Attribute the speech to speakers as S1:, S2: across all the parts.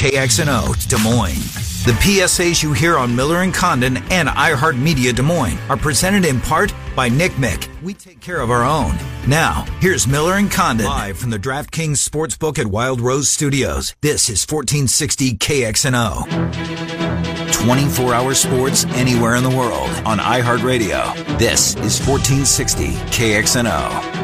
S1: KXNO Des Moines. The PSAs you hear on Miller and Condon and iHeartMedia Des Moines are presented in part by Nick Mick. We take care of our own. Now, here's Miller and Condon live from the DraftKings Sportsbook at Wild Rose Studios. This is 1460 KXNO. 24 hour sports anywhere in the world on iHeartRadio. This is 1460 KXNO.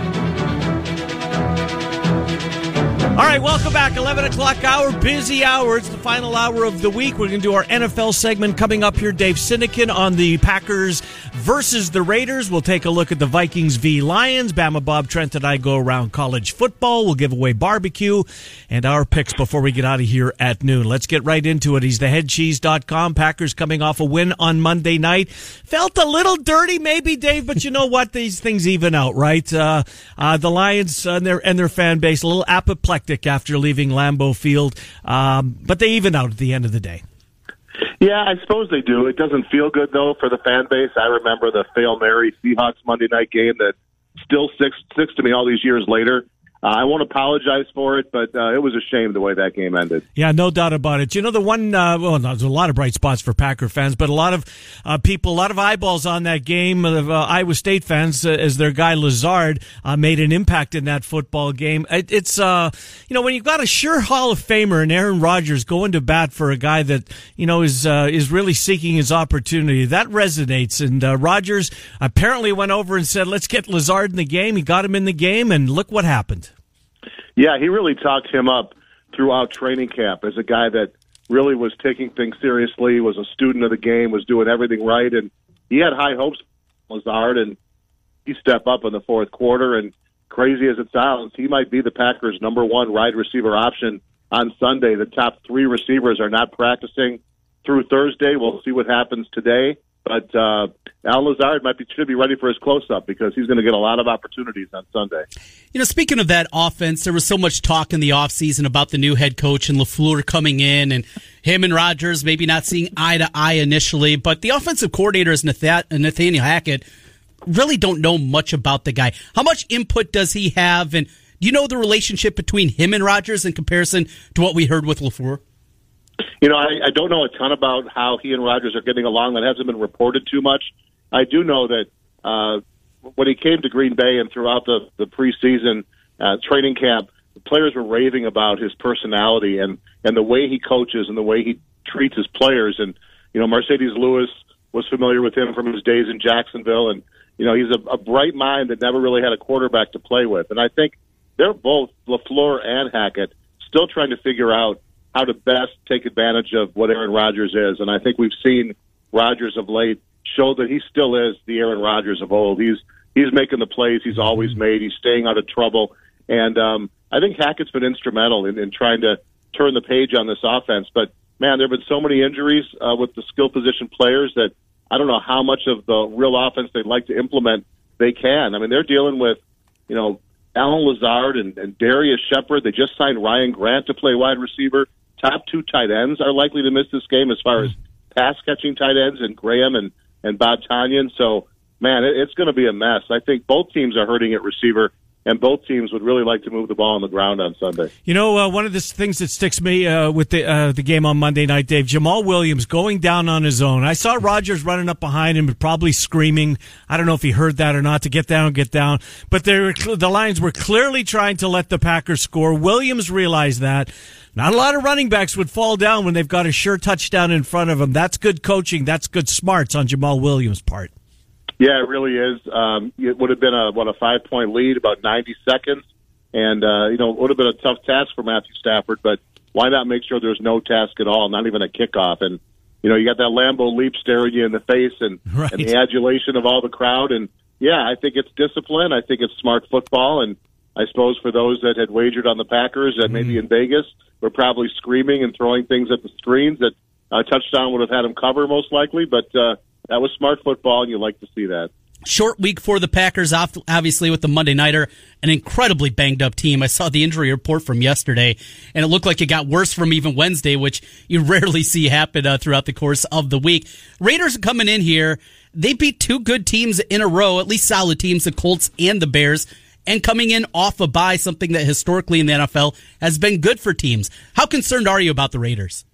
S2: All right, welcome back. 11 o'clock hour, busy hour. It's the final hour of the week. We're going to do our NFL segment coming up here. Dave Sinekin on the Packers versus the Raiders. We'll take a look at the Vikings v. Lions. Bama Bob Trent and I go around college football. We'll give away barbecue and our picks before we get out of here at noon. Let's get right into it. He's the headcheese.com. Packers coming off a win on Monday night. Felt a little dirty, maybe, Dave, but you know what? These things even out, right? Uh, uh, the Lions and their, and their fan base, a little apoplectic after leaving Lambeau Field, um, but they even out at the end of the day.
S3: Yeah, I suppose they do. It doesn't feel good though for the fan base. I remember the fail Mary Seahawks Monday night game that still sticks sticks to me all these years later. Uh, I won't apologize for it, but uh, it was a shame the way that game ended.
S2: Yeah, no doubt about it. You know, the one, uh, well, there's a lot of bright spots for Packer fans, but a lot of uh, people, a lot of eyeballs on that game of uh, Iowa State fans uh, as their guy Lazard made an impact in that football game. It, it's, you know, when you've got a sure Hall of Famer and Aaron Rodgers going to bat for a guy that, you know, is, is really seeking his opportunity, that resonates. And Rodgers apparently went over and said, let's get Lazard in the game. He got him in the game, and look what happened.
S3: Yeah, he really talked him up throughout training camp as a guy that really was taking things seriously, was a student of the game, was doing everything right, and he had high hopes for Lazard, and he stepped up in the fourth quarter. And crazy as it sounds, he might be the Packers' number one wide receiver option on Sunday. The top three receivers are not practicing through Thursday. We'll see what happens today. But uh, Al Lazard might be should be ready for his close up because he's going to get a lot of opportunities on Sunday.
S4: You know, speaking of that offense, there was so much talk in the offseason about the new head coach and LaFleur coming in and him and Rodgers maybe not seeing eye to eye initially, but the offensive coordinator is Nathaniel Hackett really don't know much about the guy. How much input does he have and do you know the relationship between him and Rodgers in comparison to what we heard with LaFleur?
S3: You know, I, I don't know a ton about how he and Rodgers are getting along. That hasn't been reported too much. I do know that uh, when he came to Green Bay and throughout the the preseason uh, training camp, the players were raving about his personality and and the way he coaches and the way he treats his players. And you know, Marcedes Lewis was familiar with him from his days in Jacksonville, and you know, he's a, a bright mind that never really had a quarterback to play with. And I think they're both Lafleur and Hackett still trying to figure out how to best take advantage of what Aaron Rodgers is. And I think we've seen Rodgers of late show that he still is the Aaron Rodgers of old. He's he's making the plays he's always mm-hmm. made. He's staying out of trouble, and um, I think Hackett's been instrumental in, in trying to turn the page on this offense. But man, there have been so many injuries uh, with the skill position players that I don't know how much of the real offense they'd like to implement they can. I mean, they're dealing with you know Allen Lazard and, and Darius Shepherd. They just signed Ryan Grant to play wide receiver top two tight ends are likely to miss this game as far as pass catching tight ends and Graham and and Bob Tonyan. So man, it, it's going to be a mess. I think both teams are hurting at receiver and both teams would really like to move the ball on the ground on Sunday.
S2: You know, uh, one of the things that sticks me uh, with the uh, the game on Monday night, Dave, Jamaal Williams going down on his own. I saw Rodgers running up behind him, probably screaming. I don't know if he heard that or not to get down, get down. But the Lions were clearly trying to let the Packers score. Williams realized that. Not a lot of running backs would fall down when they've got a sure touchdown in front of them. That's good coaching. That's good smarts on Jamaal Williams' part.
S3: Yeah, it really is. Um, it would have been a what a five point lead, about ninety seconds, and uh, you know it would have been a tough task for Matthew Stafford. But why not make sure there's no task at all, not even a kickoff? And you know you got that Lambeau leap staring you in the face, and, right. and the adulation of all the crowd. And yeah, I think it's discipline. I think it's smart football, and I suppose for those that had wagered on the Packers and maybe mm. in Vegas were probably screaming and throwing things at the screens that a touchdown would have had them cover most likely. But uh, that was smart football, and you like to see that.
S4: Short week for the Packers, obviously with the Monday Nighter, an incredibly banged up team. I saw the injury report from yesterday, and it looked like it got worse from even Wednesday, which you rarely see happen uh, throughout the course of the week. Raiders are coming in here. They beat two good teams in a row, at least solid teams, the Colts and the Bears and coming in off a bye, something that historically in the NFL has been good for teams. How concerned are you about the Raiders?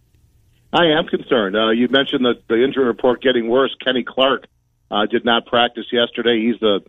S3: I am concerned. Uh, you mentioned the, the injury report getting worse. Kenny Clark uh, did not practice yesterday. He's the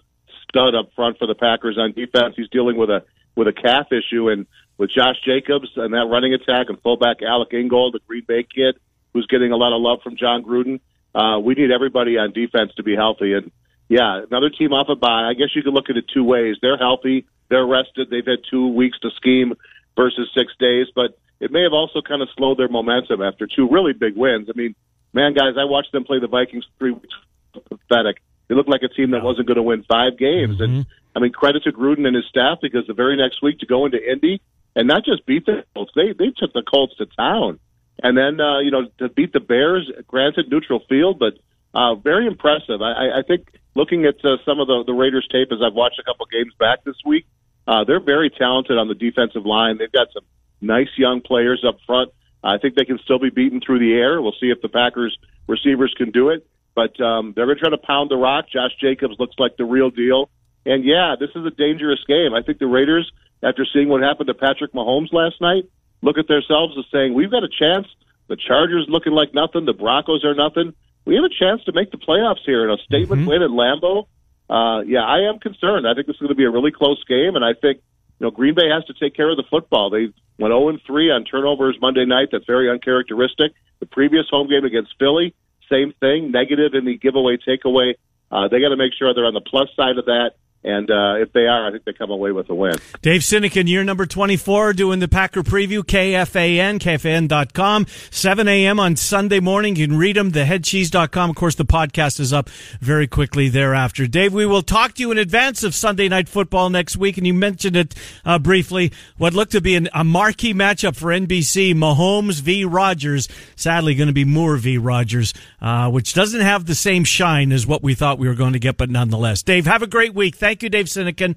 S3: stud up front for the Packers on defense. He's dealing with a with a calf issue, and with Josh Jacobs and that running attack, and fullback Alec Ingold, the Green Bay kid, who's getting a lot of love from Jon Gruden. Uh, we need everybody on defense to be healthy, and yeah, another team off a bye. I guess you could look at it two ways. They're healthy, they're rested, they've had two weeks to scheme versus six days, but it may have also kind of slowed their momentum after two really big wins. I mean, man, guys, I watched them play the Vikings three weeks. Pathetic. They looked like a team that wasn't going to win five games. Mm-hmm. And I mean, credit to Gruden and his staff because the very next week to go into Indy and not just beat the Colts, they they took the Colts to town. And then uh, you know to beat the Bears, granted neutral field, but uh, very impressive. I, I think looking at uh, some of the, the Raiders tape as I've watched a couple games back this week, uh, they're very talented on the defensive line. They've got some nice young players up front. I think they can still be beaten through the air. We'll see if the Packers receivers can do it. But um, they're going to try to pound the rock. Josh Jacobs looks like the real deal. And yeah, this is a dangerous game. I think the Raiders, after seeing what happened to Patrick Mahomes last night, look at themselves as saying, we've got a chance. The Chargers looking like nothing. The Broncos are nothing. We have a chance to make the playoffs here in a statement mm-hmm. win at Lambeau. Uh, yeah, I am concerned. I think this is going to be a really close game, and I think you know Green Bay has to take care of the football. They went 0 and 3 on turnovers Monday night. That's very uncharacteristic. The previous home game against Philly, same thing, negative in the giveaway takeaway. Uh, they got to make sure they're on the plus side of that. And uh, if they are, I think they come away with a win.
S2: Dave Sinekin, year number 24, doing the Packer preview, KFAN, KFAN.com, 7 a.m. on Sunday morning. You can read them, theheadcheese.com. Of course, the podcast is up very quickly thereafter. Dave, we will talk to you in advance of Sunday Night Football next week, and you mentioned it uh, briefly. What looked to be an, a marquee matchup for NBC, Mahomes v. Rodgers. Sadly, going to be Moore v. Rodgers, uh, which doesn't have the same shine as what we thought we were going to get, but nonetheless. Dave, have a great week. Thank Thank you, Dave Sinekin.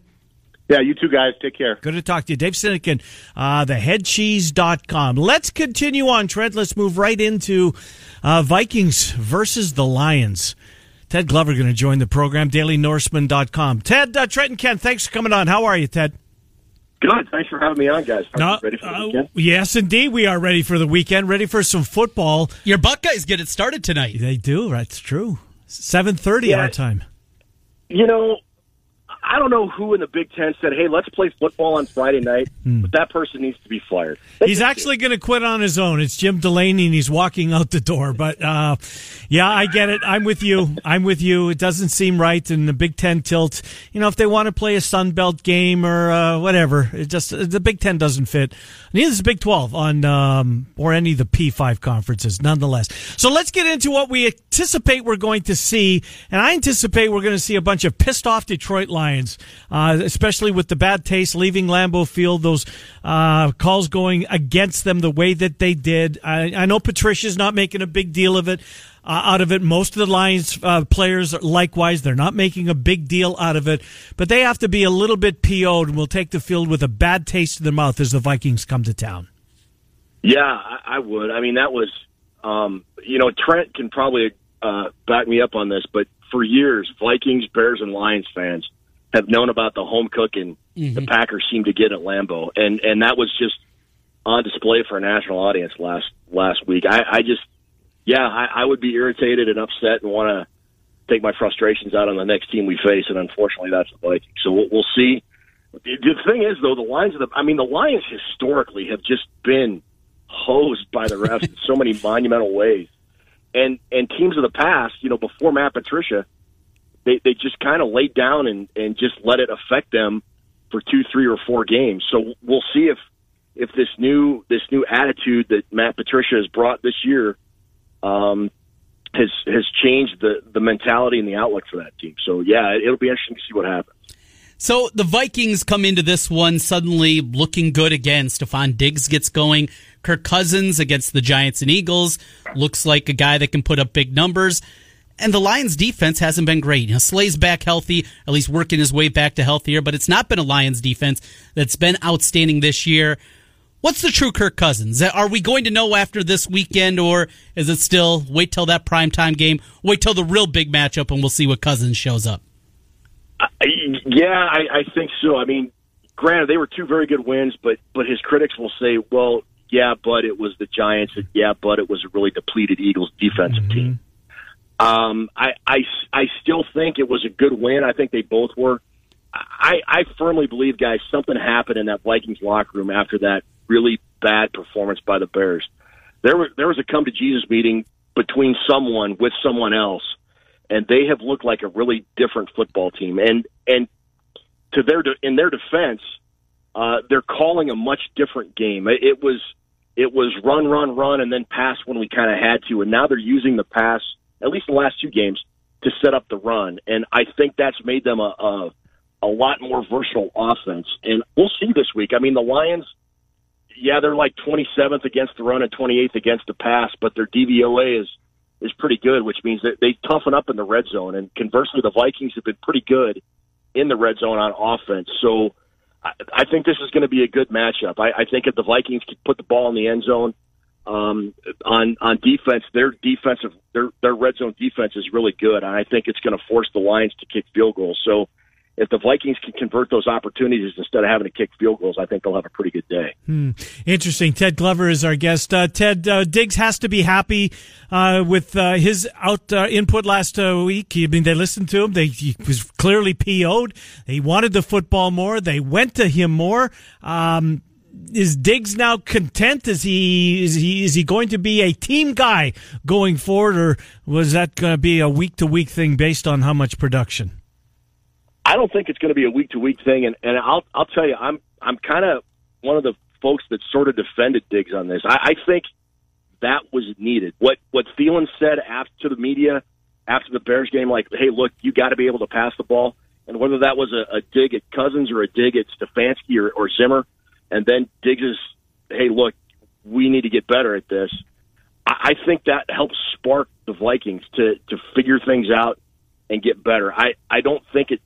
S3: Yeah, you two guys. Take care.
S2: Good to talk to you. Dave Sinekin, uh, theheadcheese.com. Let's continue on, Trent. Let's move right into uh, Vikings versus the Lions. Ted Glover going to join the program, dailynorseman.com. Ted, uh, Trent and Ken, thanks for coming on. How are you, Ted?
S5: Good. Thanks for having me on, guys. Are no, ready for the uh, weekend?
S2: yes, indeed. We are ready for the weekend, ready for some football.
S4: Your Buckeyes get it started tonight.
S2: They do. That's true. 7.30 yeah. our time.
S5: You know, I don't know who in the Big Ten said, "Hey, let's play football on Friday night," mm. but that person needs to be fired.
S2: They he's actually going to quit on his own. It's Jim Delaney, and he's walking out the door. But uh, yeah, I get it. I'm with you. I'm with you. It doesn't seem right in the Big Ten tilt. You know, if they want to play a Sun Belt game or uh, whatever, it just the Big Ten doesn't fit. Neither does Big Twelve on um, or any of the P5 conferences. Nonetheless, so let's get into what we anticipate we're going to see, and I anticipate we're going to see a bunch of pissed off Detroit Lions Lions, uh, especially with the bad taste leaving Lambeau Field, those uh, calls going against them the way that they did. I, I know Patricia's not making a big deal of it. Uh, out of it. Most of the Lions uh, players, likewise, they're not making a big deal out of it, but they have to be a little bit PO'd and will take the field with a bad taste in their mouth as the Vikings come to town.
S5: Yeah, I, I would. I mean, that was, um, you know, Trent can probably uh, back me up on this, but for years, Vikings, Bears, and Lions fans have known about the home cooking mm-hmm. the Packers seem to get at Lambeau, and and that was just on display for a national audience last last week. I, I just, yeah, I, I would be irritated and upset and want to take my frustrations out on the next team we face, and unfortunately, that's the Vikings. So we'll, we'll see. The thing is, though, the Lions, of the, I mean, the Lions historically have just been hosed by the refs in so many monumental ways, and and teams of the past, you know, before Matt Patricia they they just kind of laid down and and just let it affect them for two, three, or four games. So we'll see if if this new this new attitude that Matt Patricia has brought this year um, has has changed the the mentality and the outlook for that team. So yeah, it'll be interesting to see what happens.
S4: So the Vikings come into this one suddenly looking good again. Stefon Diggs gets going. Kirk Cousins against the Giants and Eagles looks like a guy that can put up big numbers. And the Lions defense hasn't been great. You know, Slay's back healthy, at least working his way back to healthier, but it's not been a Lions defense that's been outstanding this year. What's the true Kirk Cousins? Are we going to know after this weekend, or is it still wait till that primetime game, wait till the real big matchup, and we'll see what Cousins shows up?
S5: Uh, yeah, I, I think so. I mean, granted, they were two very good wins, but but his critics will say, well, yeah, but it was the Giants. And yeah, but it was a really depleted Eagles defensive mm-hmm. team. Um, I, I, I still think it was a good win. I think they both were. I, I firmly believe, guys, something happened in that Vikings locker room after that really bad performance by the Bears. There was there was a come to Jesus meeting between someone with someone else, and they have looked like a really different football team. And and to their in their defense, uh, they're calling a much different game. It was it was run, run, run, and then pass when we kind of had to, and now they're using the pass at least the last two games to set up the run, and I think that's made them a, a a lot more versatile offense. And we'll see this week. I mean, the Lions, yeah, they're like 27th against the run and 28th against the pass, but their DVOA is is pretty good, which means that they toughen up in the red zone. And conversely, the Vikings have been pretty good in the red zone on offense. So I, I think this is going to be a good matchup. I, I think if the Vikings can put the ball in the end zone um, on on defense, their defensive their their red zone defense is really good, and I think it's going to force the Lions to kick field goals. So if the Vikings can convert those opportunities instead of having to kick field goals, I think they'll have a pretty good day.
S2: Hmm. Interesting. Ted Glover is our guest. Uh, Ted uh, Diggs has to be happy uh, with uh, his out uh, input last uh, week. I mean, they listened to him. They he was clearly PO'd. He wanted the football more. They went to him more. Um, is Diggs now content? Is he is he is he going to be a team guy going forward, or was that going to be a week to week thing based on how much production?
S5: I don't think it's going to be a week to week thing, and and I'll I'll tell you, I'm I'm kind of one of the folks that sort of defended Diggs on this. I, I think that was needed. What what Thielen said after the media after the Bears game, like, hey, look, you got to be able to pass the ball, and whether that was a, a dig at Cousins or a dig at Stefanski or, or Zimmer, and then Diggs is, hey, look, we need to get better at this. I, I think that helps spark the Vikings to to figure things out and get better. I I don't think it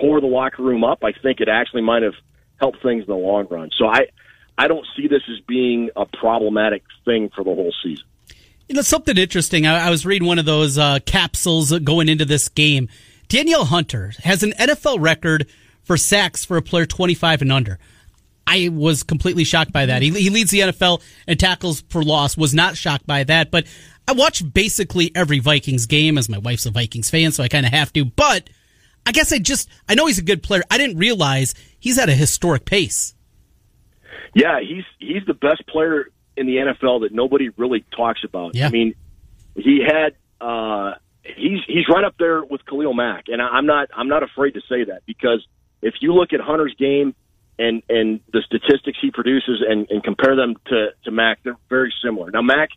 S5: tore the locker room up, I think it actually might have helped things in the long run. So I, I don't see this as being a problematic thing for the whole season.
S4: You know, something interesting. I, I was reading one of those uh, capsules going into this game. Danielle Hunter has an NFL record for sacks for a player 25 and under. I was completely shocked by that. He, he leads the NFL in tackles for loss. Was not shocked by that, but I watch basically every Vikings game as my wife's a Vikings fan, so I kind of have to. But I guess I just I know he's a good player. I didn't realize he's at a historic pace.
S5: Yeah, he's he's the best player in the NFL that nobody really talks about. Yeah. I mean, he had uh, he's he's right up there with Khalil Mack, and I'm not I'm not afraid to say that because if you look at Hunter's game and and the statistics he produces and, and compare them to to Mack, they're very similar. Now Mack,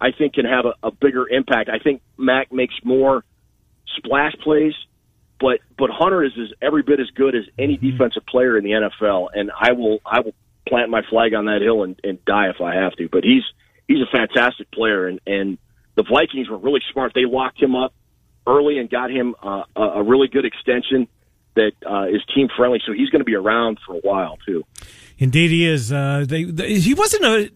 S5: I think, can have a, a bigger impact. I think Mack makes more splash plays but but Hunter is, is every bit as good as any mm-hmm. defensive player in the NFL, and I will I will plant my flag on that hill and, and die if I have to. But he's he's a fantastic player, and and the Vikings were really smart. They locked him up early and got him uh, a really good extension that uh, is team friendly. So he's going to be around for a while too.
S2: Indeed, he is. Uh, they, they, he wasn't a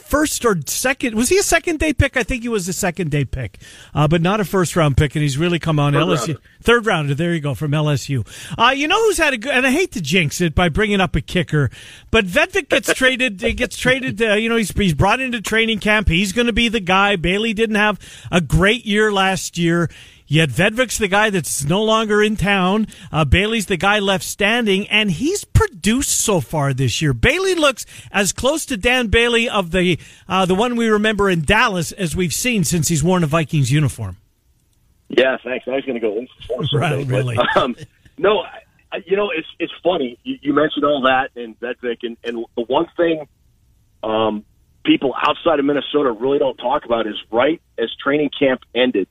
S2: first or second. Was he a second day pick? I think he was a second day pick, uh, but not a first round pick. And he's really come on third LSU rounder. third rounder. There you go from LSU. Uh, you know who's had a good? And I hate to jinx it by bringing up a kicker, but Vedvik gets traded. He gets traded. Uh, you know he's he's brought into training camp. He's going to be the guy. Bailey didn't have a great year last year. Yet Vedvik's the guy that's no longer in town. Uh, Bailey's the guy left standing, and he's produced so far this year. Bailey looks as close to Dan Bailey of the uh, the one we remember in Dallas as we've seen since he's worn a Vikings uniform.
S5: Yeah, thanks. I was going to go
S2: right, really.
S5: um, no, I, you know it's it's funny. You, you mentioned all that and Vedvik, and, and the one thing um, people outside of Minnesota really don't talk about is right as training camp ended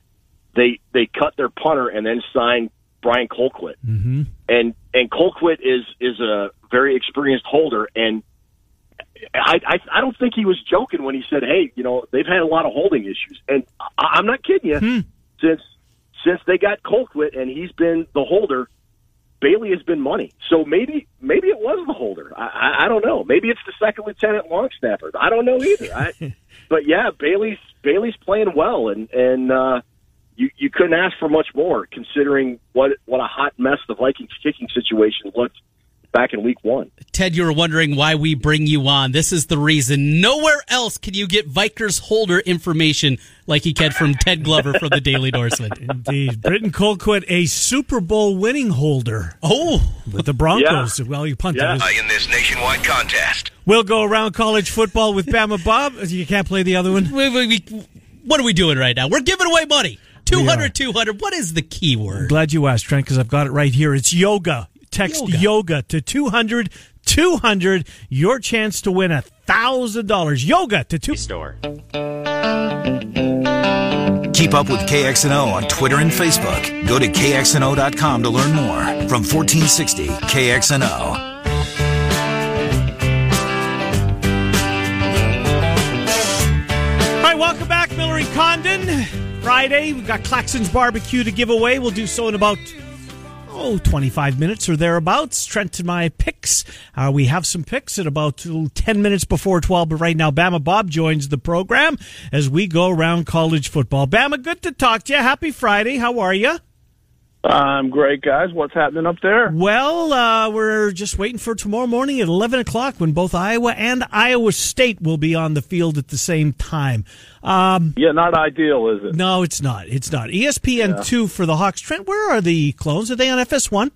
S5: they they cut their punter and then signed Britton Colquitt. Mm-hmm. And and Colquitt is is a very experienced holder, and I, I I don't think he was joking when he said, "Hey, you know, they've had a lot of holding issues," and I, I'm not kidding you. Hmm. Since since they got Colquitt and he's been the holder, Bailey has been money. So maybe maybe it was the holder. I, I, I don't know. Maybe it's the second lieutenant long snapper. I don't know either. I, but yeah, Bailey's Bailey's playing well, and and uh, you you couldn't ask for much more considering what what a hot mess the Vikings kicking situation looked back in week one.
S4: Ted, you were wondering why we bring you on. This is the reason. Nowhere else can you get Vikers holder information like you can from Ted Glover from the Daily Norseman.
S2: Indeed. Britton Colquitt, a Super Bowl winning holder.
S4: Oh,
S2: with the Broncos. Yeah. Well, you punted
S5: yeah.
S6: in this nationwide contest.
S2: We'll go around college football with Bama Bob. You can't play the other one.
S4: We, we, we, what are we doing right now? We're giving away money. 200, 200. What is the key word?
S2: Glad you asked, Trent, because I've got it right here. It's yoga. Text yoga, yoga to 200 200. Your chance to win a $1,000. Yoga to 2
S7: Store.
S1: Keep up with KXNO on Twitter and Facebook. Go to KXNO.com to learn more. From 1460 KXNO.
S2: Friday, we've got Claxon's Barbecue to give away. We'll do so in about oh, 25 minutes or thereabouts. Trent and my picks. Uh, we have some picks at about 10 minutes before 12, but right now, Bama Bob joins the program as we go around college football. Bama, good to talk to you. Happy Friday. How are you?
S8: I'm great, guys. What's happening up there?
S2: Well, uh, we're just waiting for tomorrow morning at 11 o'clock when both Iowa and Iowa State will be on the field at the same time.
S8: Um, yeah, not ideal, is it?
S2: No, it's not. It's not. ESPN yeah. 2 for the Hawks. Trent, where are the clones? Are they on FS1?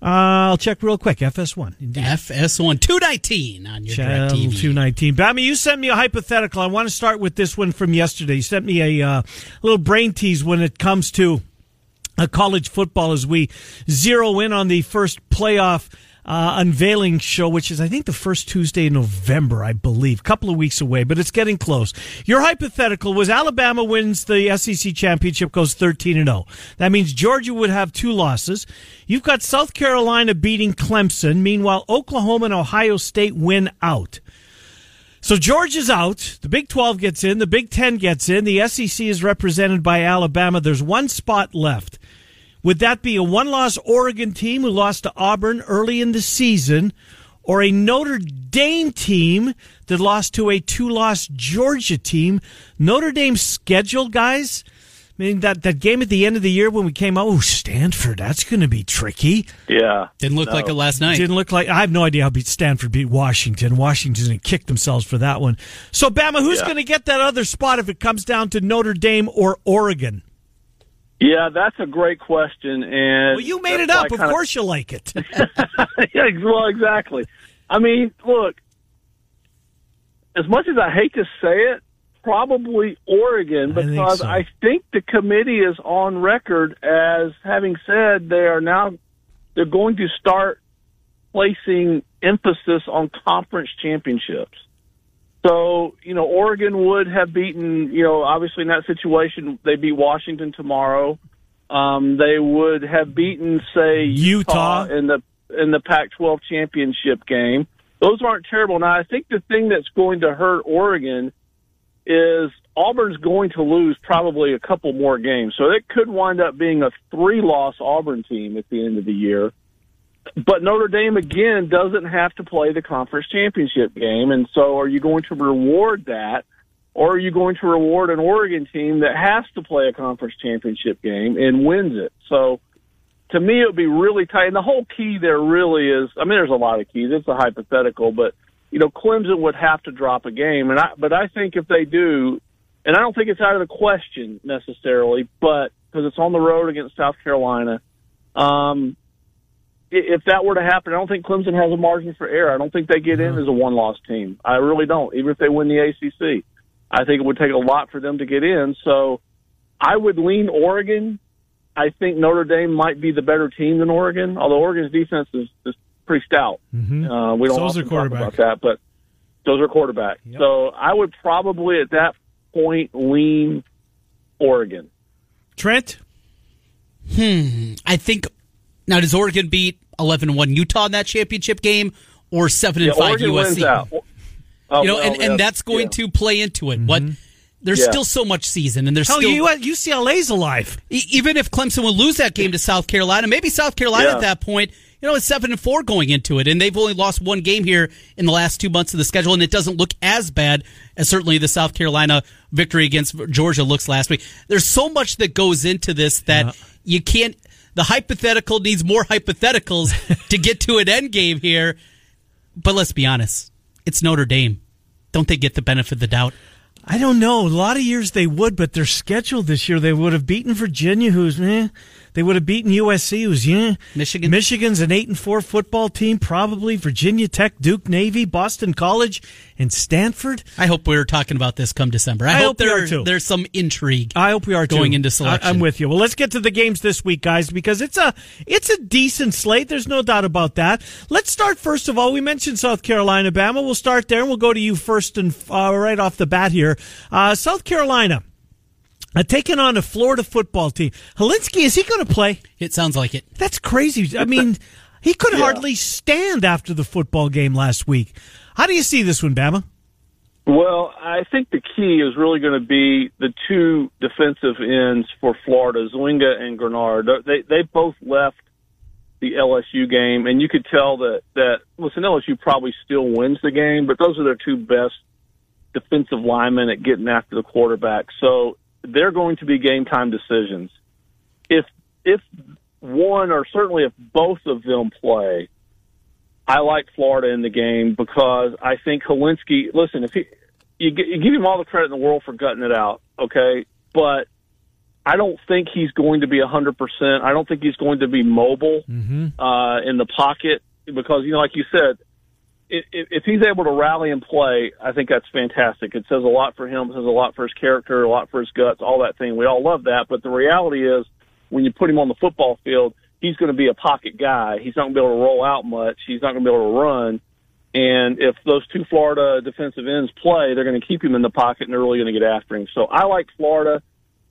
S2: Uh, I'll check real quick. FS1.
S4: Indeed. FS1 219 on your
S2: Channel
S4: TV.
S2: 219. Bama, you sent me a hypothetical. I want to start with this one from yesterday. You sent me a uh, little brain tease when it comes to college football as we zero in on the first playoff uh, unveiling show, which is, I think, the first Tuesday in November, I believe. A couple of weeks away, but it's getting close. Your hypothetical was Alabama wins the SEC championship, goes 13 and 0. That means Georgia would have two losses. You've got South Carolina beating Clemson. Meanwhile, Oklahoma and Ohio State win out. So Georgia's out. The Big 12 gets in. The Big 10 gets in. The SEC is represented by Alabama. There's one spot left. Would that be a one loss Oregon team who lost to Auburn early in the season or a Notre Dame team that lost to a two loss Georgia team? Notre Dame's schedule, guys. I mean, that, that game at the end of the year when we came out, oh, Stanford, that's going to be tricky.
S8: Yeah.
S4: Didn't look no. like it last night.
S2: Didn't look like, I have no idea how beat Stanford beat Washington. Washington didn't kick themselves for that one. So, Bama, who's yeah. going to get that other spot if it comes down to Notre Dame or Oregon?
S8: Yeah, that's a great question. And
S2: well, you made it up. Of course, you like it.
S8: yeah, well, exactly. I mean, look. As much as I hate to say it, probably Oregon because I think, so. I think the committee is on record as having said they are now they're going to start placing emphasis on conference championships. So, you know, Oregon would have beaten, you know, obviously in that situation, they beat Washington tomorrow. Um, they would have beaten, say, Utah, Utah in the in the Pac-12 championship game. Those aren't terrible. Now, I think the thing that's going to hurt Oregon is Auburn's going to lose probably a couple more games, so it could wind up being a three-loss Auburn team at the end of the year but Notre Dame again doesn't have to play the conference championship game, and so are you going to reward that, or are you going to reward an Oregon team that has to play a conference championship game and wins it? So, to me, it would be really tight. And the whole key there really is, I mean, there's a lot of keys. It's a hypothetical, but you know, Clemson would have to drop a game, and I, but I think if they do, and I don't think it's out of the question necessarily, but because it's on the road against South Carolina. Um, if that were to happen, I don't think Clemson has a margin for error. I don't think they get in as a one loss team. I really don't, even if they win the ACC. I think it would take a lot for them to get in. So I would lean Oregon. I think Notre Dame might be the better team than Oregon, although Oregon's defense is, is pretty stout.
S2: Mm-hmm.
S8: Uh, we don't
S2: so
S8: talk about that, but those are quarterback. Yep. So I would probably at that point lean Oregon.
S2: Trent?
S4: Hmm. I think now, does Oregon beat 11 1 Utah in that championship game or 7 and 5
S8: Oregon
S4: USC? Oh, you know, well, and, and that's going yeah. to play into it. But mm-hmm. there's yeah. still so much season, and there's
S2: Hell,
S4: still
S2: UCLA's alive.
S4: Even if Clemson would lose that game to South Carolina, maybe South Carolina yeah. at that point you know, it's seven and four going into it, and they've only lost one game here in the last two months of the schedule, and it doesn't look as bad as certainly the South Carolina victory against Georgia looks last week. There's so much that goes into this that yeah. you can't. The hypothetical needs more hypotheticals to get to an end game here. But let's be honest, it's Notre Dame. Don't they get the benefit of the doubt?
S2: I don't know. A lot of years they would, but their schedule this year they would have beaten Virginia, who's eh. They would have beaten USC, who's yeah.
S4: Michigan.
S2: Michigan's an eight and four football team, probably Virginia Tech, Duke, Navy, Boston College, and Stanford.
S4: I hope we are talking about this come December. I, I hope, hope there, too. there's some intrigue.
S2: I hope we are
S4: going
S2: too.
S4: into selection. I,
S2: am with you. Well, let's get to the games this week, guys, because it's a it's a decent slate. There's no doubt about that. Let's start first of all. We mentioned South Carolina, Bama. We'll start there, and we'll go to you first and uh, right off the bat here. Uh, South Carolina. Uh, taking on a Florida football team. Hilinski, is he going to play?
S4: It sounds like it.
S2: That's crazy. I mean, he could yeah. hardly stand after the football game last week. How do you see this one, Bama?
S8: Well, I think the key is really going to be the two defensive ends for Florida, Zuniga and Greenard. They they both left the LSU game, and you could tell that that listen, LSU probably still wins the game, but those are their two best defensive linemen at getting after the quarterback. So they're going to be game time decisions. If if one or certainly if both of them play, I like Florida in the game because I think Hilinski. Listen, if he you, you give him all the credit in the world for gutting it out, okay, but I don't think he's going to be a hundred percent. I don't think he's going to be mobile mm-hmm. uh, in the pocket because you know, like you said, if, he's able to rally and play, I think that's fantastic. It says a lot for him. It says a lot for his character, a lot for his guts, all that thing. We all love that. But the reality is, when you put him on the football field, he's going to be a pocket guy. He's not going to be able to roll out much. He's not going to be able to run. And if those two Florida defensive ends play, they're going to keep him in the pocket and they're really going to get after him. So I like Florida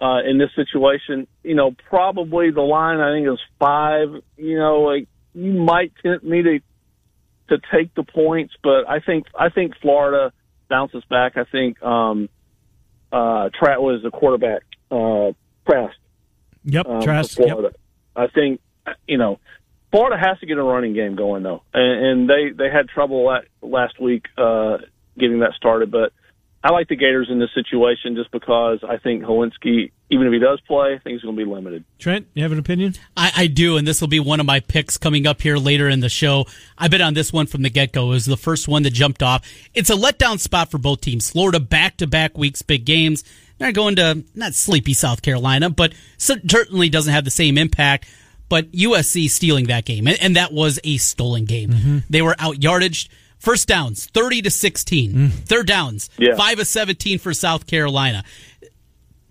S8: uh, in this situation. You know, probably the line I think is five. You know, like you might tempt me to to take the points, but I think I think Florida bounces back. I think um, uh, Trask was the quarterback. Uh, Trask.
S2: Yep, um, Trask. Florida. Yep.
S8: I think you know Florida has to get a running game going though, and, and they they had trouble last week uh, getting that started, but I like the Gators in this situation just because I think Hilinski, even if he does play, I think he's going to be limited.
S2: Trent, you have an opinion?
S4: I, I, do, and this will be one of my picks coming up here later in the show. I bet on this one from the get go. It was the first one that jumped off. It's a letdown spot for both teams. Florida back to back weeks, big games. They're going to not sleepy South Carolina, but certainly doesn't have the same impact. But USC stealing that game, and, and that was a stolen game. Mm-hmm. They were out yardaged. First downs, 30 to 16. Mm. Third downs, yeah. 5 of 17 for South Carolina.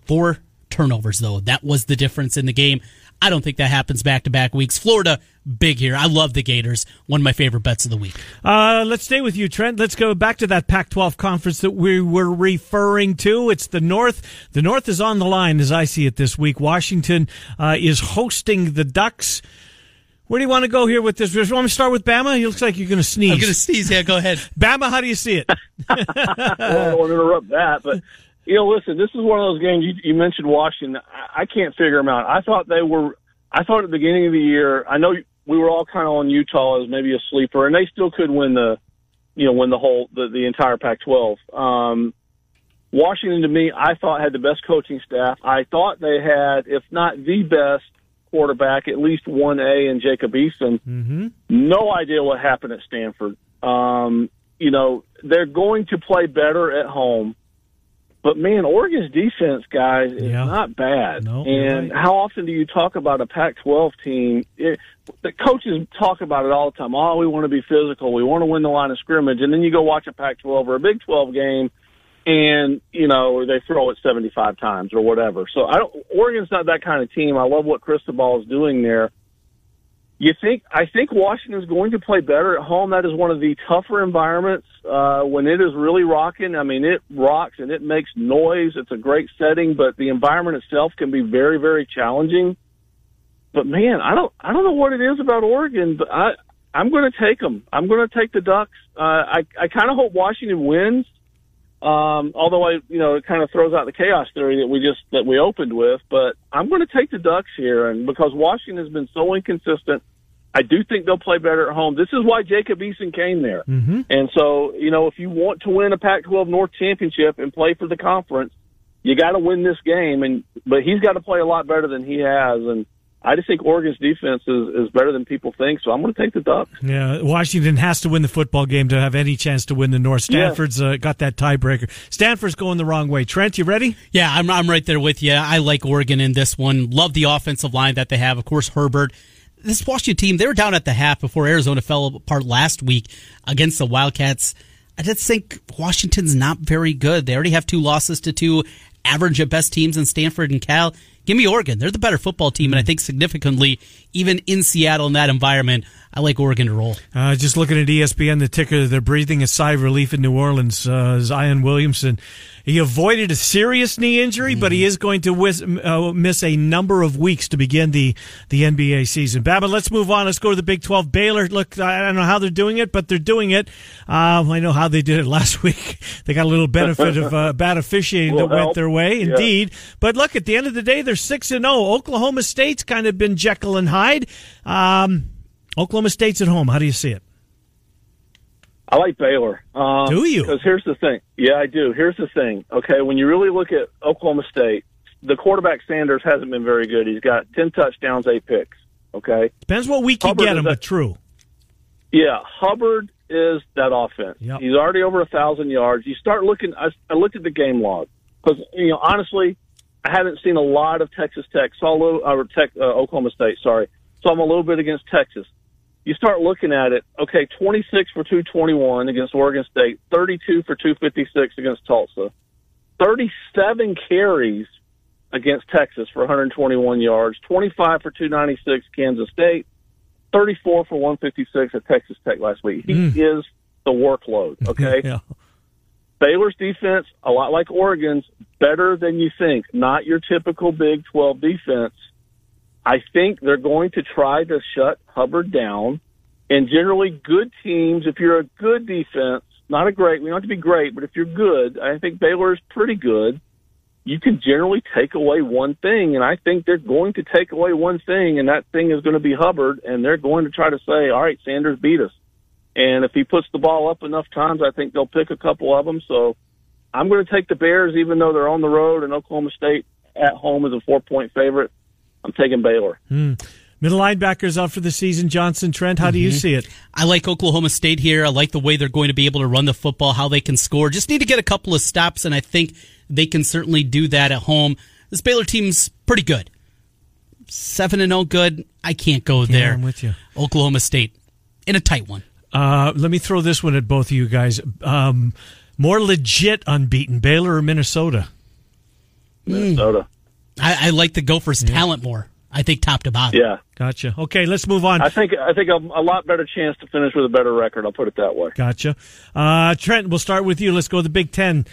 S4: Four turnovers, though. That was the difference in the game. I don't think that happens back to back weeks. Florida, big here. I love the Gators. One of my favorite bets of the week.
S2: Uh, let's stay with you, Trent. Let's go back to that Pac 12 conference that we were referring to. It's the North. The North is on the line as I see it this week. Washington uh, is hosting the Ducks. Where do you want to go here with this? Want to start with Bama? It looks like you're going to sneeze.
S4: I'm going to sneeze. Yeah, go ahead.
S2: Bama, how do you see it?
S8: well, I don't want to interrupt that, but you know, listen, this is one of those games you, you mentioned Washington. I, I can't figure them out. I thought they were. I thought at the beginning of the year. I know we were all kind of on Utah as maybe a sleeper, and they still could win the, you know, win the whole the, the entire Pac-12. Um, Washington, to me, I thought had the best coaching staff. I thought they had, if not the best, quarterback, at least one A in Jacob Eason. Mm-hmm. No idea what happened at Stanford. Um, you know, they're going to play better at home. But man, Oregon's defense, guys, is yeah. not bad. No, and right. how often do you talk about a Pac-12 team? It, the coaches talk about it all the time. Oh, we want to be physical. We want to win the line of scrimmage. And then you go watch a Pac-12 or a Big 12 game, and you know they throw it 75 times or whatever. So I don't. Oregon's not that kind of team. I love what Cristobal is doing there. You think? I think Washington is going to play better at home. That is one of the tougher environments uh, when it is really rocking. I mean, it rocks and it makes noise. It's a great setting, but the environment itself can be very, very challenging. But man, I don't, I don't know what it is about Oregon, but I, I'm going to take them. I'm going to take the Ducks. Uh, I, I kind of hope Washington wins um, although I, you know, it kind of throws out the chaos theory that we just that we opened with. But I'm going to take the Ducks here, and because Washington has been so inconsistent, I do think they'll play better at home. This is why Jacob Eason came there.
S2: Mm-hmm.
S8: And so, you know, if you want to win a Pac-12 North championship and play for the conference, you got to win this game. And but he's got to play a lot better than he has. And I just think Oregon's defense is, is better than people think, so I'm going to take the Ducks.
S2: Yeah, Washington has to win the football game to have any chance to win the North. Stanford's uh, got that tiebreaker. Stanford's going the wrong way. Trent, you ready?
S4: Yeah, I'm, I'm right there with you. I like Oregon in this one. Love the offensive line that they have. Of course, Herbert. This Washington team, they were down at the half before Arizona fell apart last week against the Wildcats. I just think Washington's not very good. They already have two losses to two average at best teams in Stanford and Cal. Give me Oregon. They're the better football team, and I mm-hmm. think significantly, even in Seattle in that environment, I like Oregon to roll.
S2: Uh, just looking at ESPN, the ticker, they're breathing a sigh of relief in New Orleans. Uh, Zion Williamson, he avoided a serious knee injury, mm. but he is going to whiz, uh, miss a number of weeks to begin the, the NBA season. Babbitt, let's move on. Let's go to the Big 12. Baylor, look, I don't know how they're doing it, but they're doing it. Um, I know how they did it last week. they got a little benefit of uh, bad officiating that went their way, indeed. Yeah. But look, at the end of the day, they're 6 and 0. Oklahoma State's kind of been Jekyll and Hyde. Um, Oklahoma State's at home. How do you see it?
S8: I like Baylor. Um,
S2: do you?
S8: Because here's the thing. Yeah, I do. Here's the thing. Okay, when you really look at Oklahoma State, the quarterback Sanders hasn't been very good. He's got ten touchdowns, eight picks. Okay,
S2: depends what week you get him, but true.
S8: Yeah, Hubbard is that offense.
S2: Yep.
S8: He's already over a thousand yards. You start looking. I, I looked at the game log because you know honestly, I haven't seen a lot of Texas Tech. Saw a little, uh, Tech, uh, Oklahoma State. Sorry, saw them a little bit against Texas you start looking at it, okay, 26 for 221 against Oregon State, 32 for 256 against Tulsa, 37 carries against Texas for 121 yards, 25 for 296 Kansas State, 34 for 156 at Texas Tech last week. He mm. is the workload, okay?
S2: yeah.
S8: Baylor's defense, a lot like Oregon's, better than you think. Not your typical Big 12 defense. I think they're going to try to shut Hubbard down. And generally, good teams, if you're a good defense, not a great, we don't have to be great, but if you're good, I think Baylor is pretty good. You can generally take away one thing, and I think they're going to take away one thing, and that thing is going to be Hubbard, and they're going to try to say, all right, Sanders beat us. And if he puts the ball up enough times, I think they'll pick a couple of them. So I'm going to take the Bears, even though they're on the road, and Oklahoma State at home is a four point favorite. I'm taking Baylor.
S2: Hmm. Middle linebackers out for the season. Johnson, Trent, how do you mm-hmm. see it?
S4: I like Oklahoma State here. I like the way they're going to be able to run the football, how they can score. Just need to get a couple of stops, and I think they can certainly do that at home. This Baylor team's pretty good. Seven and zero, oh good. I can't go there.
S2: I'm with you.
S4: Oklahoma State in a tight one.
S2: Uh, let me throw this one at both of you guys. Um, more legit unbeaten, Baylor or Minnesota?
S8: Minnesota.
S4: I, I, like the Gophers' yeah. talent more. I think top to bottom.
S8: Yeah,
S2: gotcha. Okay, let's move on.
S8: I think I think a, a, lot better chance to finish with a better record. I'll put it that way.
S2: Gotcha. Uh, Trent, we'll start with you. Let's go to the Big Ten.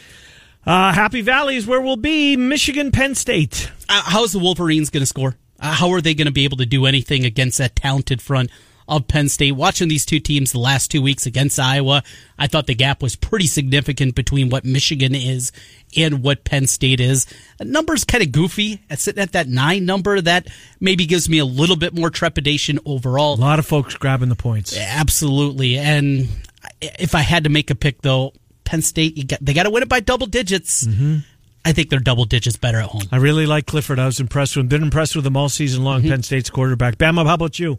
S2: Uh, Happy Valley is where we'll be. Michigan, Penn State.
S4: Uh, how's the Wolverines going to score? Uh, how are they going to be able to do anything against that talented front of Penn State. Watching these two teams the last two weeks against Iowa, I thought the gap was pretty significant between what Michigan is and what Penn State is. The number's kind of goofy. At sitting at that nine number, that maybe gives me a little bit more trepidation overall.
S2: A lot of folks grabbing the points.
S4: Absolutely. And if I had to make a pick, though, Penn State, got, they got to win it by double digits.
S2: Mm-hmm.
S4: I think they're double digits better at home.
S2: I really like Clifford. I was impressed with him. Been impressed with him all season long. Mm-hmm. Penn State's quarterback. Bama, how about you?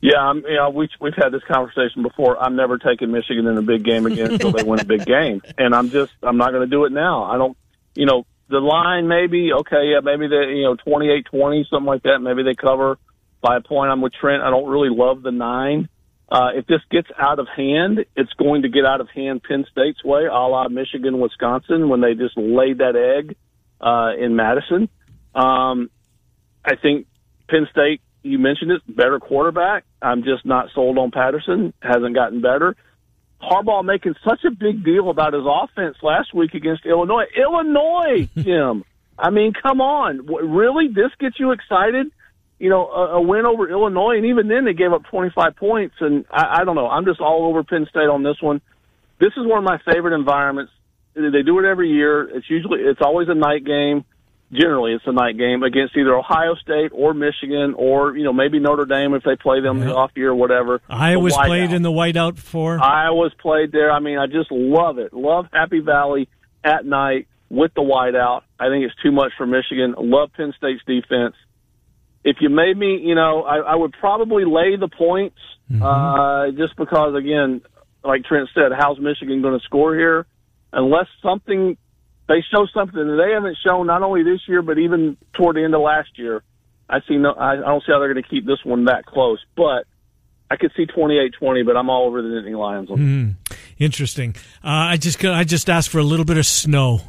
S8: Yeah, I'm, you know, we, we've had this conversation before. I'm never taking Michigan in a big game again until they win a big game, and I'm just I'm not going to do it now. I don't, you know, the line maybe okay, yeah, maybe they you know 28-20 something like that. Maybe they cover by a point. I'm with Trent. I don't really love the nine. Uh, if this gets out of hand, it's going to get out of hand Penn State's way, a la Michigan, Wisconsin, when they just laid that egg uh, in Madison. Um, I think Penn State you mentioned it, better quarterback. I'm just not sold on Patterson. Hasn't gotten better. Harbaugh making such a big deal about his offense last week against Illinois. Illinois, Jim. I mean, come on. Really? This gets you excited? You know, a, a win over Illinois, and even then they gave up 25 points. And I, I don't know. I'm just all over Penn State on this one. This is one of my favorite environments. They do it every year. It's usually, it's always a night game. Generally it's a night game against either Ohio State or Michigan or you know maybe Notre Dame if they play them the off year or whatever.
S2: Iowa's played in the whiteout before.
S8: Iowa's played there. I mean, I just love it. Love Happy Valley at night with the whiteout. I think it's too much for Michigan. Love Penn State's defense. If you made me, you know, I, I would probably lay the points mm-hmm. uh, just because, again, like Trent said, how's Michigan going to score here? Unless something they show something that they haven't shown not only this year but even toward the end of last year. I see no. I, I don't see how they're going to keep this one that close, but I could see 28-20, but I'm all over the Nittany Lions.
S2: Mm, interesting. Uh, I just I just asked for a little bit of snow.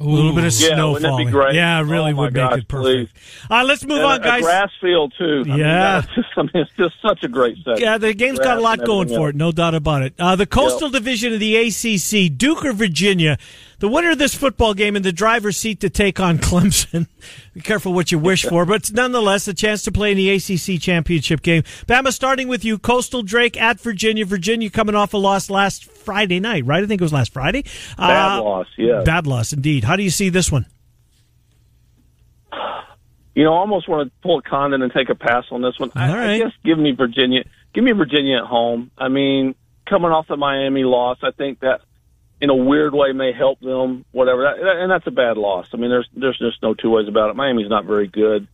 S2: Ooh. A little bit of snowfall.
S8: yeah,
S2: snow falling. Yeah, really
S8: oh
S2: would
S8: gosh,
S2: make it perfect. All right, let's move
S8: and
S2: on,
S8: a,
S2: guys.
S8: A grass field too.
S2: I yeah,
S8: mean, just, I mean, it's just such a great set.
S2: Yeah, the game's
S8: grass
S2: got a lot going for
S8: else.
S2: it, no doubt about it. Uh, the Coastal
S8: yep.
S2: Division of the ACC, Duke or Virginia. The winner of this football game in the driver's seat to take on Clemson. Be careful what you wish for, but nonetheless, a chance to play in the ACC championship game. Bama, starting with you, Coastal Drake at Virginia. Virginia coming off a loss last Friday night, right? I think it was last Friday.
S8: Bad uh, loss, yeah.
S2: Bad loss, indeed. How do you see this one?
S8: You know, I almost want to pull a Condon and take a pass on this one. I,
S2: right.
S8: I guess give me Virginia. Give me Virginia at home. I mean, coming off the Miami loss, I think that in a weird way may help them. Whatever, that, and that's a bad loss. I mean, there's there's just no two ways about it. Miami's not very good.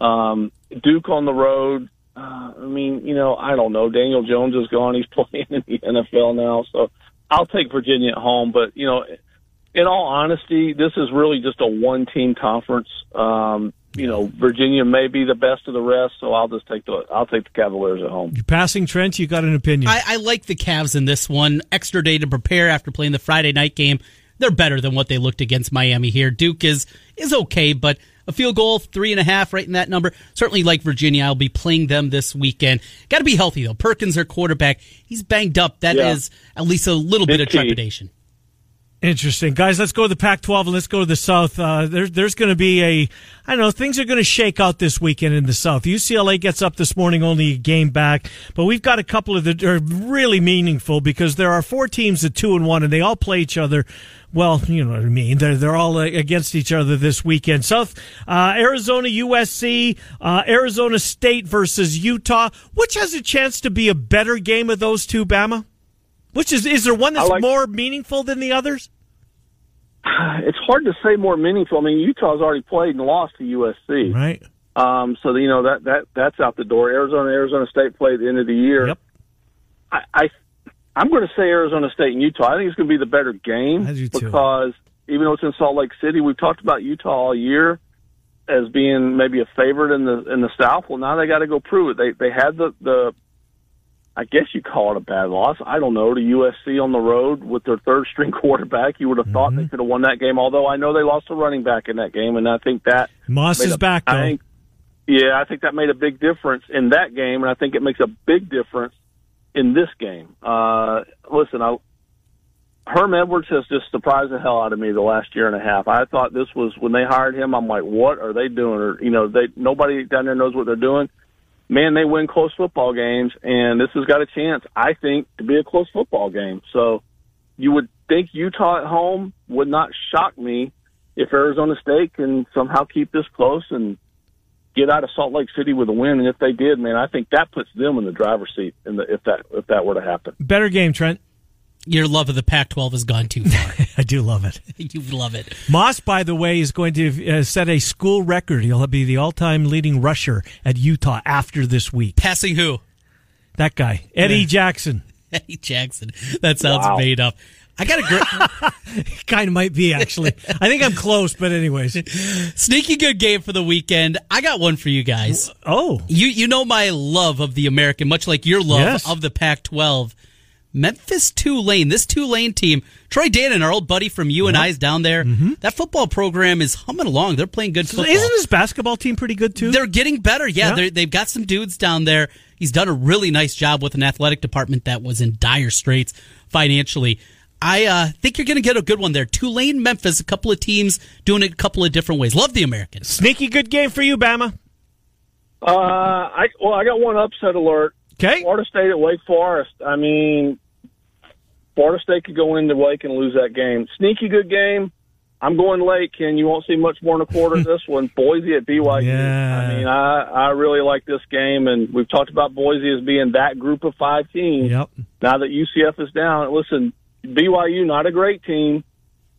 S8: Um, Duke on the road. Uh, I mean, you know, I don't know. Daniel Jones is gone. He's playing in the NFL now, so I'll take Virginia at home. But you know, in all honesty, this is really just a one-team conference. Um, you know, Virginia may be the best of the rest, so I'll just take the I'll take the Cavaliers at home.
S2: You're passing Trent. You got an opinion?
S4: I, I like the Cavs in this one. Extra day to prepare after playing the Friday night game. They're better than what they looked against Miami here. Duke is is okay, but a field goal, three and a half, right in that number. Certainly like Virginia. I'll be playing them this weekend. Got to be healthy though. Perkins, their quarterback, he's banged up. That
S8: Yeah.
S4: is at least a little
S8: Big
S4: bit of
S8: key.
S2: Interesting, guys. Let's go to the Pac-12 and let's go to the South. Uh, there's there's going to be a I don't know things are going to shake out this weekend in the South. UCLA gets up this morning, only a game back, but we've got a couple of that are really meaningful because there are four teams at two and one, and they all play each other. Well, you know what I mean. They're they're all uh, against each other this weekend. South uh, Arizona, USC, uh, Arizona State versus Utah. Which has a chance to be a better game of those two, Bama? Which is is there one that's
S8: like-
S2: more meaningful than the others?
S8: It's hard to say more meaningful. I mean, Utah's already played and lost to USC,
S2: Right.
S8: um, so you know that that that's out the door. Arizona, Arizona State play at the end of the year.
S2: Yep.
S8: I, I I'm going to say Arizona State and Utah. I think it's going to be the better game because even though it's in Salt Lake City, we've talked about Utah all year as being maybe a favorite in the in the South. Well, now they got to go prove it. They they had the the I guess you call it a bad loss. I don't know to USC on the road with their third string quarterback. You would have thought
S2: Mm-hmm.
S8: they could have won that game. Although I know they lost a running back in that game, and I think that
S2: Moss is
S8: a-
S2: back though.
S8: I think, yeah, I think that made a big difference in that game, and I think it makes a big difference in this game. Uh, listen, I, Herm Edwards has just surprised the hell out of me the last year and a half. I thought this was when they hired him. I'm like, what are they doing? Or you know, they nobody down there knows what they're doing. Man, they win close football games, and this has got a chance, I think, to be a close football game. So, you would think Utah at home would not shock me if Arizona State can somehow keep this close and get out of Salt Lake City with a win. And if they did, man, I think that puts them in the driver's seat. In the, if that if that were to happen,
S2: Better game, Trent.
S4: Your love of the Pac-12 has gone too far.
S2: I do love it.
S4: you love it.
S2: Moss, by the way, is going to uh, set a school record. He'll be the all-time leading rusher at Utah after this week.
S4: Passing who?
S2: That guy, Eddie Jackson,
S4: Eddie Jackson. That sounds
S8: Wow.
S4: made up. I got a great.
S2: kind of might be actually. I think I'm close, but anyways.
S4: Sneaky good game for the weekend. I got one for you guys.
S2: Oh,
S4: You you know my love of the American, much like your love
S2: Yes.
S4: of the Pac-12. Memphis Tulane, this Tulane team, Troy Dannen, our old buddy from you and I's down there. That football program is humming along. They're playing good football.
S2: isn't his basketball team pretty good too?
S4: They're getting better. Yeah,
S2: Yeah.
S4: they're they've got some dudes down there. He's done a really nice job with an athletic department that was in dire straits financially. I uh, think you're going to get a good one there. Tulane, Memphis, a couple of teams doing it a couple of different ways. Love the Americans.
S2: Sneaky good game for you, Bama.
S8: uh, I well, I got one upset alert.
S2: Okay.
S8: Florida State at Wake Forest. I mean, Florida State could go into Wake and lose that game. Sneaky good game. I'm going late, Ken. You won't see much more in a quarter of this one. Boise at BYU.
S2: Yeah.
S8: I mean, I I really like this game, and we've talked about Boise as being that group of five teams.
S2: Yep.
S8: Now that UCF is down, listen, BYU not a great team.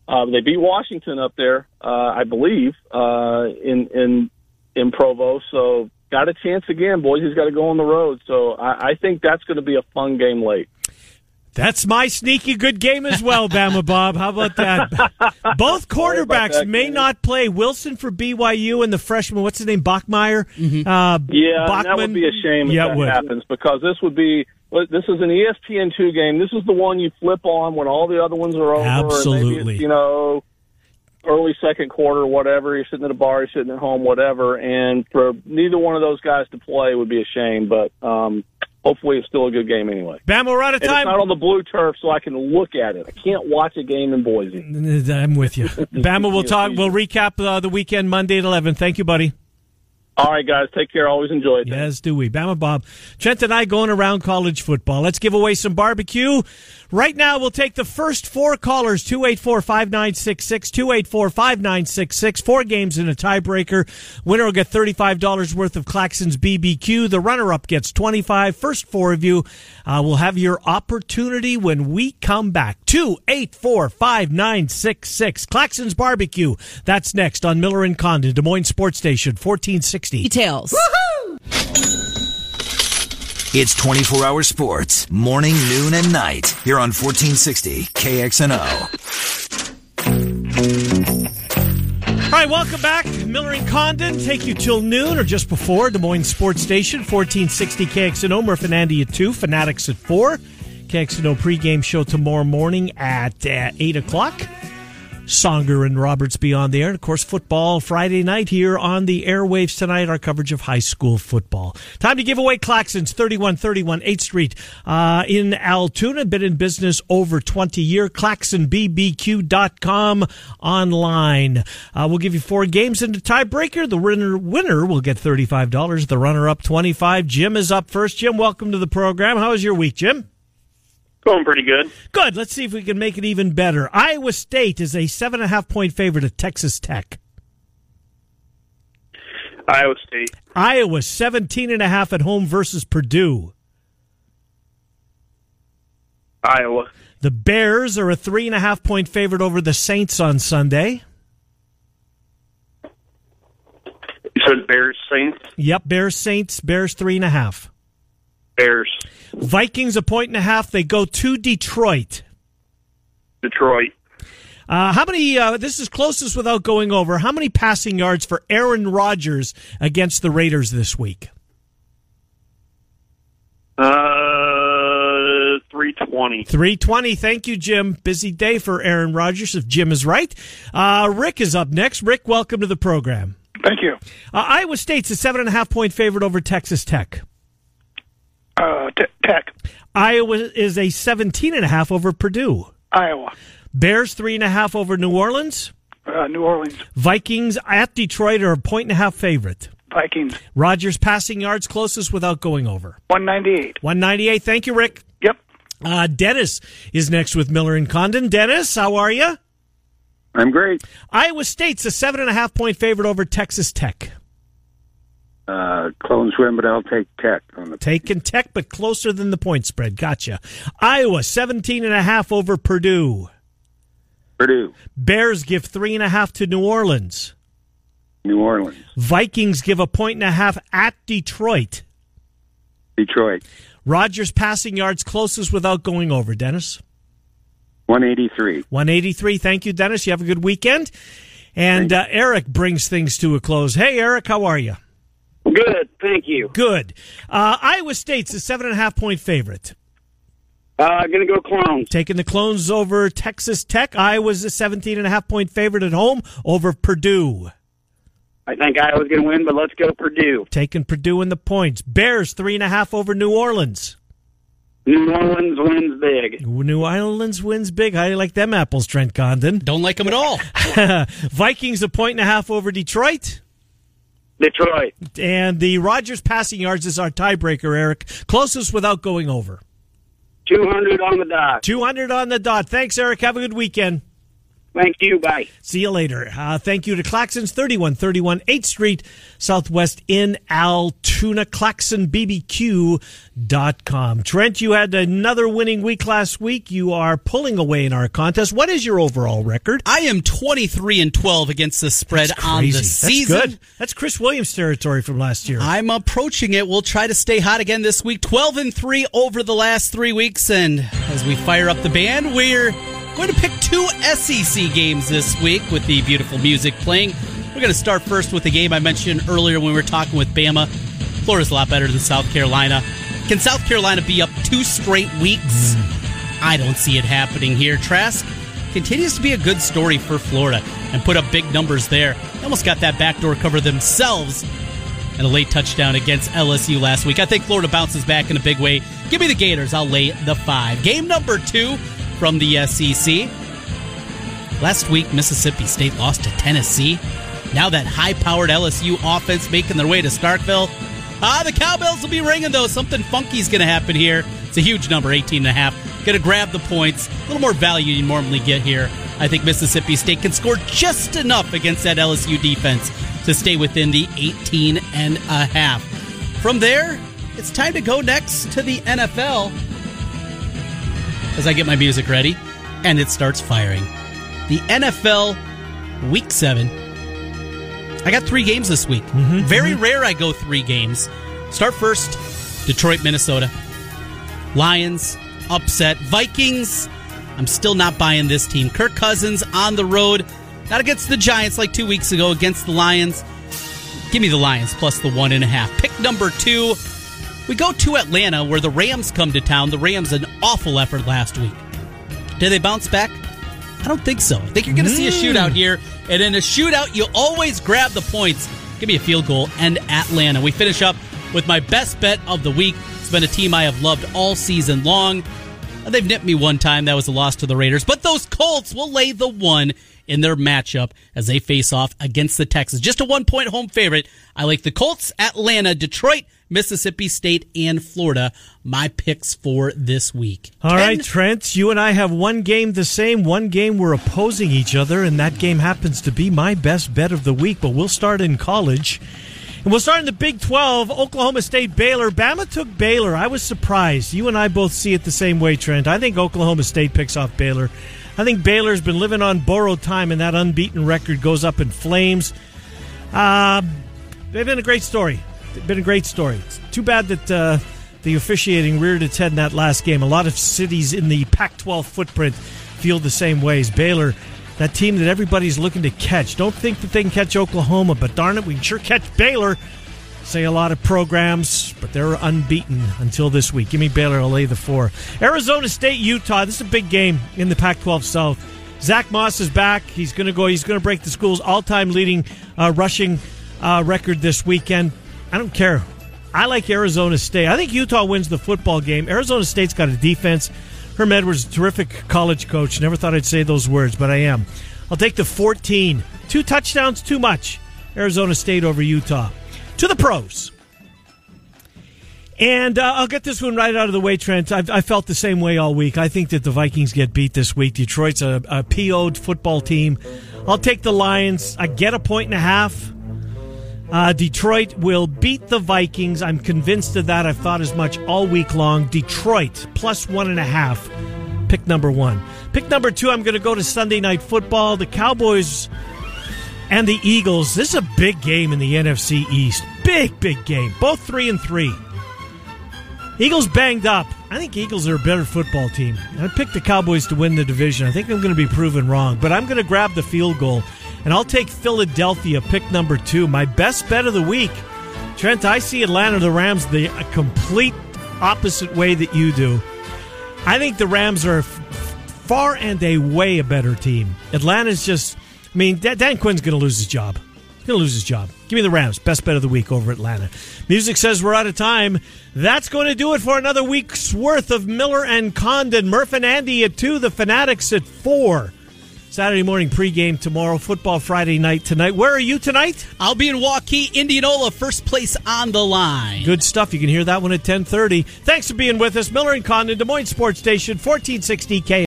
S8: Uh, they beat Washington up there, uh, I believe, uh, in in in Provo. So got a chance again. Boise's got to go on the road. So I, I think that's going to be a fun game late.
S2: That's my sneaky good game as well, Bama Bob. How about that? Both quarterbacks
S8: that,
S2: may
S8: Kenny.
S2: not play. Wilson for BYU and the freshman, what's his name, Bachmeier? Uh,
S8: Yeah, and that would be a shame if
S2: Yeah, it
S8: that happens because this would be this is an ESPN two game. This is the one you flip on when all the other ones are over.
S2: Absolutely.
S8: you know, early second quarter, whatever. You're sitting at a bar, you're sitting at home, whatever. And for neither one of those guys to play would be a shame. But um, hopefully, it's still a good game anyway.
S2: Bama, we're out of
S8: And it's
S2: time.
S8: not on the blue turf, so I can look at it. I can't watch a game in Boise.
S2: I'm with you. Bama, we'll talk. We'll recap uh, the weekend Monday at 11. Thank you, buddy.
S8: All right, guys, take care. Always enjoy it.
S2: Yes, do we? Bama Bob. Trent and I going around college football. Let's give away some barbecue. Right now, we'll take the first four callers 284 5966, 284 5966. Four games in a tiebreaker. Winner will get $35 worth of Claxon's BBQ. The runner up gets 25 First four of you uh, will have your opportunity when we come back. 284 5966. Claxon's Barbecue. That's next on Miller and Condon, Des Moines Sports Station, 1460.
S7: Details.
S1: It's 24 hour sports, morning, noon, and night. Here on 1460 KXNO.
S2: All right, welcome back. Miller and Condon take you till noon or just before Des Moines Sports Station, 1460 KXNO. Murph and Andy at 2, Fanatics at 4. KXNO pregame show tomorrow morning at uh, 8 o'clock. Songer and Roberts beyond the air. And of course, football Friday night here on the airwaves tonight, our coverage of high school football. Time to give away Claxons, 3131 8th Street uh, in Altoona. Been in business over 20 year. ClaxonBBQ.com online. Uh, we'll give you four games in the tiebreaker. The winner, winner will get $35. The runner up 25 Jim is up first. Jim, welcome to the program. How was your week, Jim?
S9: Going pretty good.
S2: Good. Let's see if we can make it even better. Iowa State is a seven and a half point favorite at Texas Tech.
S9: Iowa State.
S2: Iowa 17 and a half at home versus Purdue.
S9: Iowa.
S2: The Bears are a three and a half point favorite over the Saints on Sunday.
S9: You said Bears Saints.
S2: Yep, Bears Saints, Bears three and a half.
S9: Bears.
S2: Vikings a point and a half. They go to Detroit.
S9: Detroit.
S2: Uh, how many? Uh, this is closest without going over. How many passing yards for Aaron Rodgers against the Raiders this week?
S9: Uh, three twenty.
S2: 320. Thank you, Jim. Busy day for Aaron Rodgers, if Jim is right. Uh, Rick is up next. Rick, welcome to the program.
S10: Thank you.
S2: Uh, Iowa State's a seven and a half point favorite over Texas Tech.
S10: Uh, t- Tech,
S2: Iowa is a 17 and a half over Purdue.
S10: Iowa,
S2: Bears three and a half over New Orleans.
S10: uh, New Orleans,
S2: Vikings at Detroit are a point and a half favorite.
S10: Vikings,
S2: Rodgers passing yards closest without going over.
S10: 198.
S2: 198. Thank you, Rick.
S10: Yep.
S2: Uh, Dennis is next with Miller and Condon. Dennis, how are you?
S11: I'm great.
S2: Iowa State's a seven and a half point favorite over Texas Tech.
S11: Uh, clones win, but I'll take Tech on the.
S2: Taking Tech, but closer than the point spread. Gotcha. Iowa, 17 and a half over Purdue.
S11: Purdue,
S2: Bears give three and a half to New Orleans.
S11: New Orleans,
S2: Vikings give a point and a half at Detroit.
S11: Detroit,
S2: Rodgers passing yards closest without going over, Dennis.
S11: 183.
S2: 183. Thank you, Dennis. You have a good weekend. And uh, Eric brings things to a close. Hey, Eric, how are you?
S12: Good, thank you.
S2: Good. Uh, Iowa State's a seven and a half point favorite.
S12: Uh, gonna go clones.
S2: Taking the clones over Texas Tech. Iowa's a 17 and a half point favorite at home over Purdue.
S12: I think Iowa's gonna win, but let's go Purdue.
S2: Taking Purdue in the points. Bears three and a half over New Orleans.
S12: New Orleans wins big.
S2: New Orleans wins big. How do you like them apples, Trent Condon?
S4: Don't like them at all.
S2: Vikings a point and a half over Detroit.
S12: Detroit.
S2: And the Rodgers passing yards is our tiebreaker, Eric. Closest without going over.
S12: 200 on the dot.
S2: 200 on the dot. Thanks, Eric. Have a good weekend.
S12: Thank you. Bye.
S2: See you later. Uh, thank you to Claxons, 3131 8th Street, Southwest in Altoona, ClaxonBBQ.com. Trent, you had another winning week last week. You are pulling away in our contest. What is your overall record?
S4: I am 23 and 12 against the spread on the season.
S2: That's good. That's Chris Williams territory from last year.
S4: I'm approaching it. We'll try to stay hot again this week. 12 and 3 over the last three weeks. And as we fire up the band, we're going to pick two SEC games this week with the beautiful music playing. We're going to start first with the game I mentioned earlier when we were talking with Bama. Florida's a lot better than South Carolina. Can South Carolina be up two straight weeks? Mm. I don't see it happening here. Trask continues to be a good story for Florida and put up big numbers there. They almost got that backdoor cover themselves and a late touchdown against LSU last week. I think Florida bounces back in a big way. Give me the Gators. I'll lay the five. Game number two from the SEC. Last week, Mississippi State lost to Tennessee. Now that high-powered LSU offense making their way to Starkville. Ah, the cowbells will be ringing though. Something funky's going to happen here. It's a huge number, 18 and a half. Going to grab the points. A little more value you normally get here. I think Mississippi State can score just enough against that LSU defense to stay within the 18 and a half. From there, it's time to go next to the NFL as I get my music ready and it starts firing. The NFL Week 7. I got three games this week. Mm-hmm, Very mm-hmm. rare I go three games. Start first Detroit, Minnesota. Lions, upset. Vikings, I'm still not buying this team. Kirk Cousins on the road. Not against the Giants like two weeks ago, against the Lions. Give me the Lions plus the one and a half. Pick number two we go to Atlanta where the Rams come to town. The Rams an awful effort last week. Did they bounce back? I don't think so. I think you're going to mm. see a mm. shootout here. And in a shootout, you always grab the points. Give me a field goal and Atlanta. We finish up with my best bet of the week. It's been a team I have loved all season long. They've nipped me one time. That was a loss to the Raiders. But those Colts will lay the one in their matchup as they face off against the Texans. Just a one point home favorite. I like the Colts, Atlanta, Detroit, Mississippi State, and Florida. My picks for this week.
S2: All right, Trent, you and I have one game the same. One game we're opposing each other, and that game happens to be my best bet of the week. But we'll start in college. And we'll start in the Big 12. Oklahoma State, Baylor. Bama took Baylor. I was surprised. You and I both see it the same way, Trent. I think Oklahoma State picks off Baylor. I think Baylor's been living on borrowed time, and that unbeaten record goes up in flames. Uh, they've been a great story. Been a great story. It's too bad that uh, the officiating reared its head in that last game. A lot of cities in the Pac 12 footprint feel the same ways. Baylor, that team that everybody's looking to catch. Don't think that they can catch Oklahoma, but darn it, we can sure catch Baylor say a lot of programs, but they're unbeaten until this week. Give me Baylor. I'll lay the four. Arizona State, Utah. This is a big game in the Pac-12 South. Zack Moss is back. He's going to go. He's going to break the school's all-time leading uh, rushing uh, record this weekend. I don't care. I like Arizona State. I think Utah wins the football game. Arizona State's got a defense. Herm Edwards, terrific college coach. Never thought I'd say those words, but I am. I'll take the 14. Two touchdowns, too much. Arizona State over Utah to the pros. And uh, I'll get this one right out of the way, Trent. I've, I felt the same way all week. I think that the Vikings get beat this week. Detroit's a, a PO'd football team. I'll take the Lions. I get a point and a half. Uh, Detroit will beat the Vikings. I'm convinced of that. I've thought as much all week long. Detroit plus one and a half. Pick number one. Pick number two, I'm going to go to Sunday Night Football. The Cowboys and the Eagles. This is a big game in the NFC East. Big, big game. Both three and three. Eagles banged up. I think Eagles are a better football team. I picked the Cowboys to win the division. I think I'm going to be proven wrong, but I'm going to grab the field goal, and I'll take Philadelphia, pick number two. My best bet of the week. Trent, I see Atlanta, the Rams, the complete opposite way that you do. I think the Rams are far and away a better team. Atlanta's just I mean, Dan Quinn's going to lose his job. He's going to lose his job. Give me the Rams. Best bet of the week over Atlanta. Music says we're out of time. That's going to do it for another week's worth of Miller and Condon. Murph and Andy at 2, the Fanatics at 4. Saturday morning pregame tomorrow, football Friday night tonight. Where are you tonight?
S4: I'll be in Waukee, Indianola, first place on the line.
S2: Good stuff. You can hear that one at 1030. Thanks for being with us. Miller and Condon, Des Moines Sports Station, 1460 K.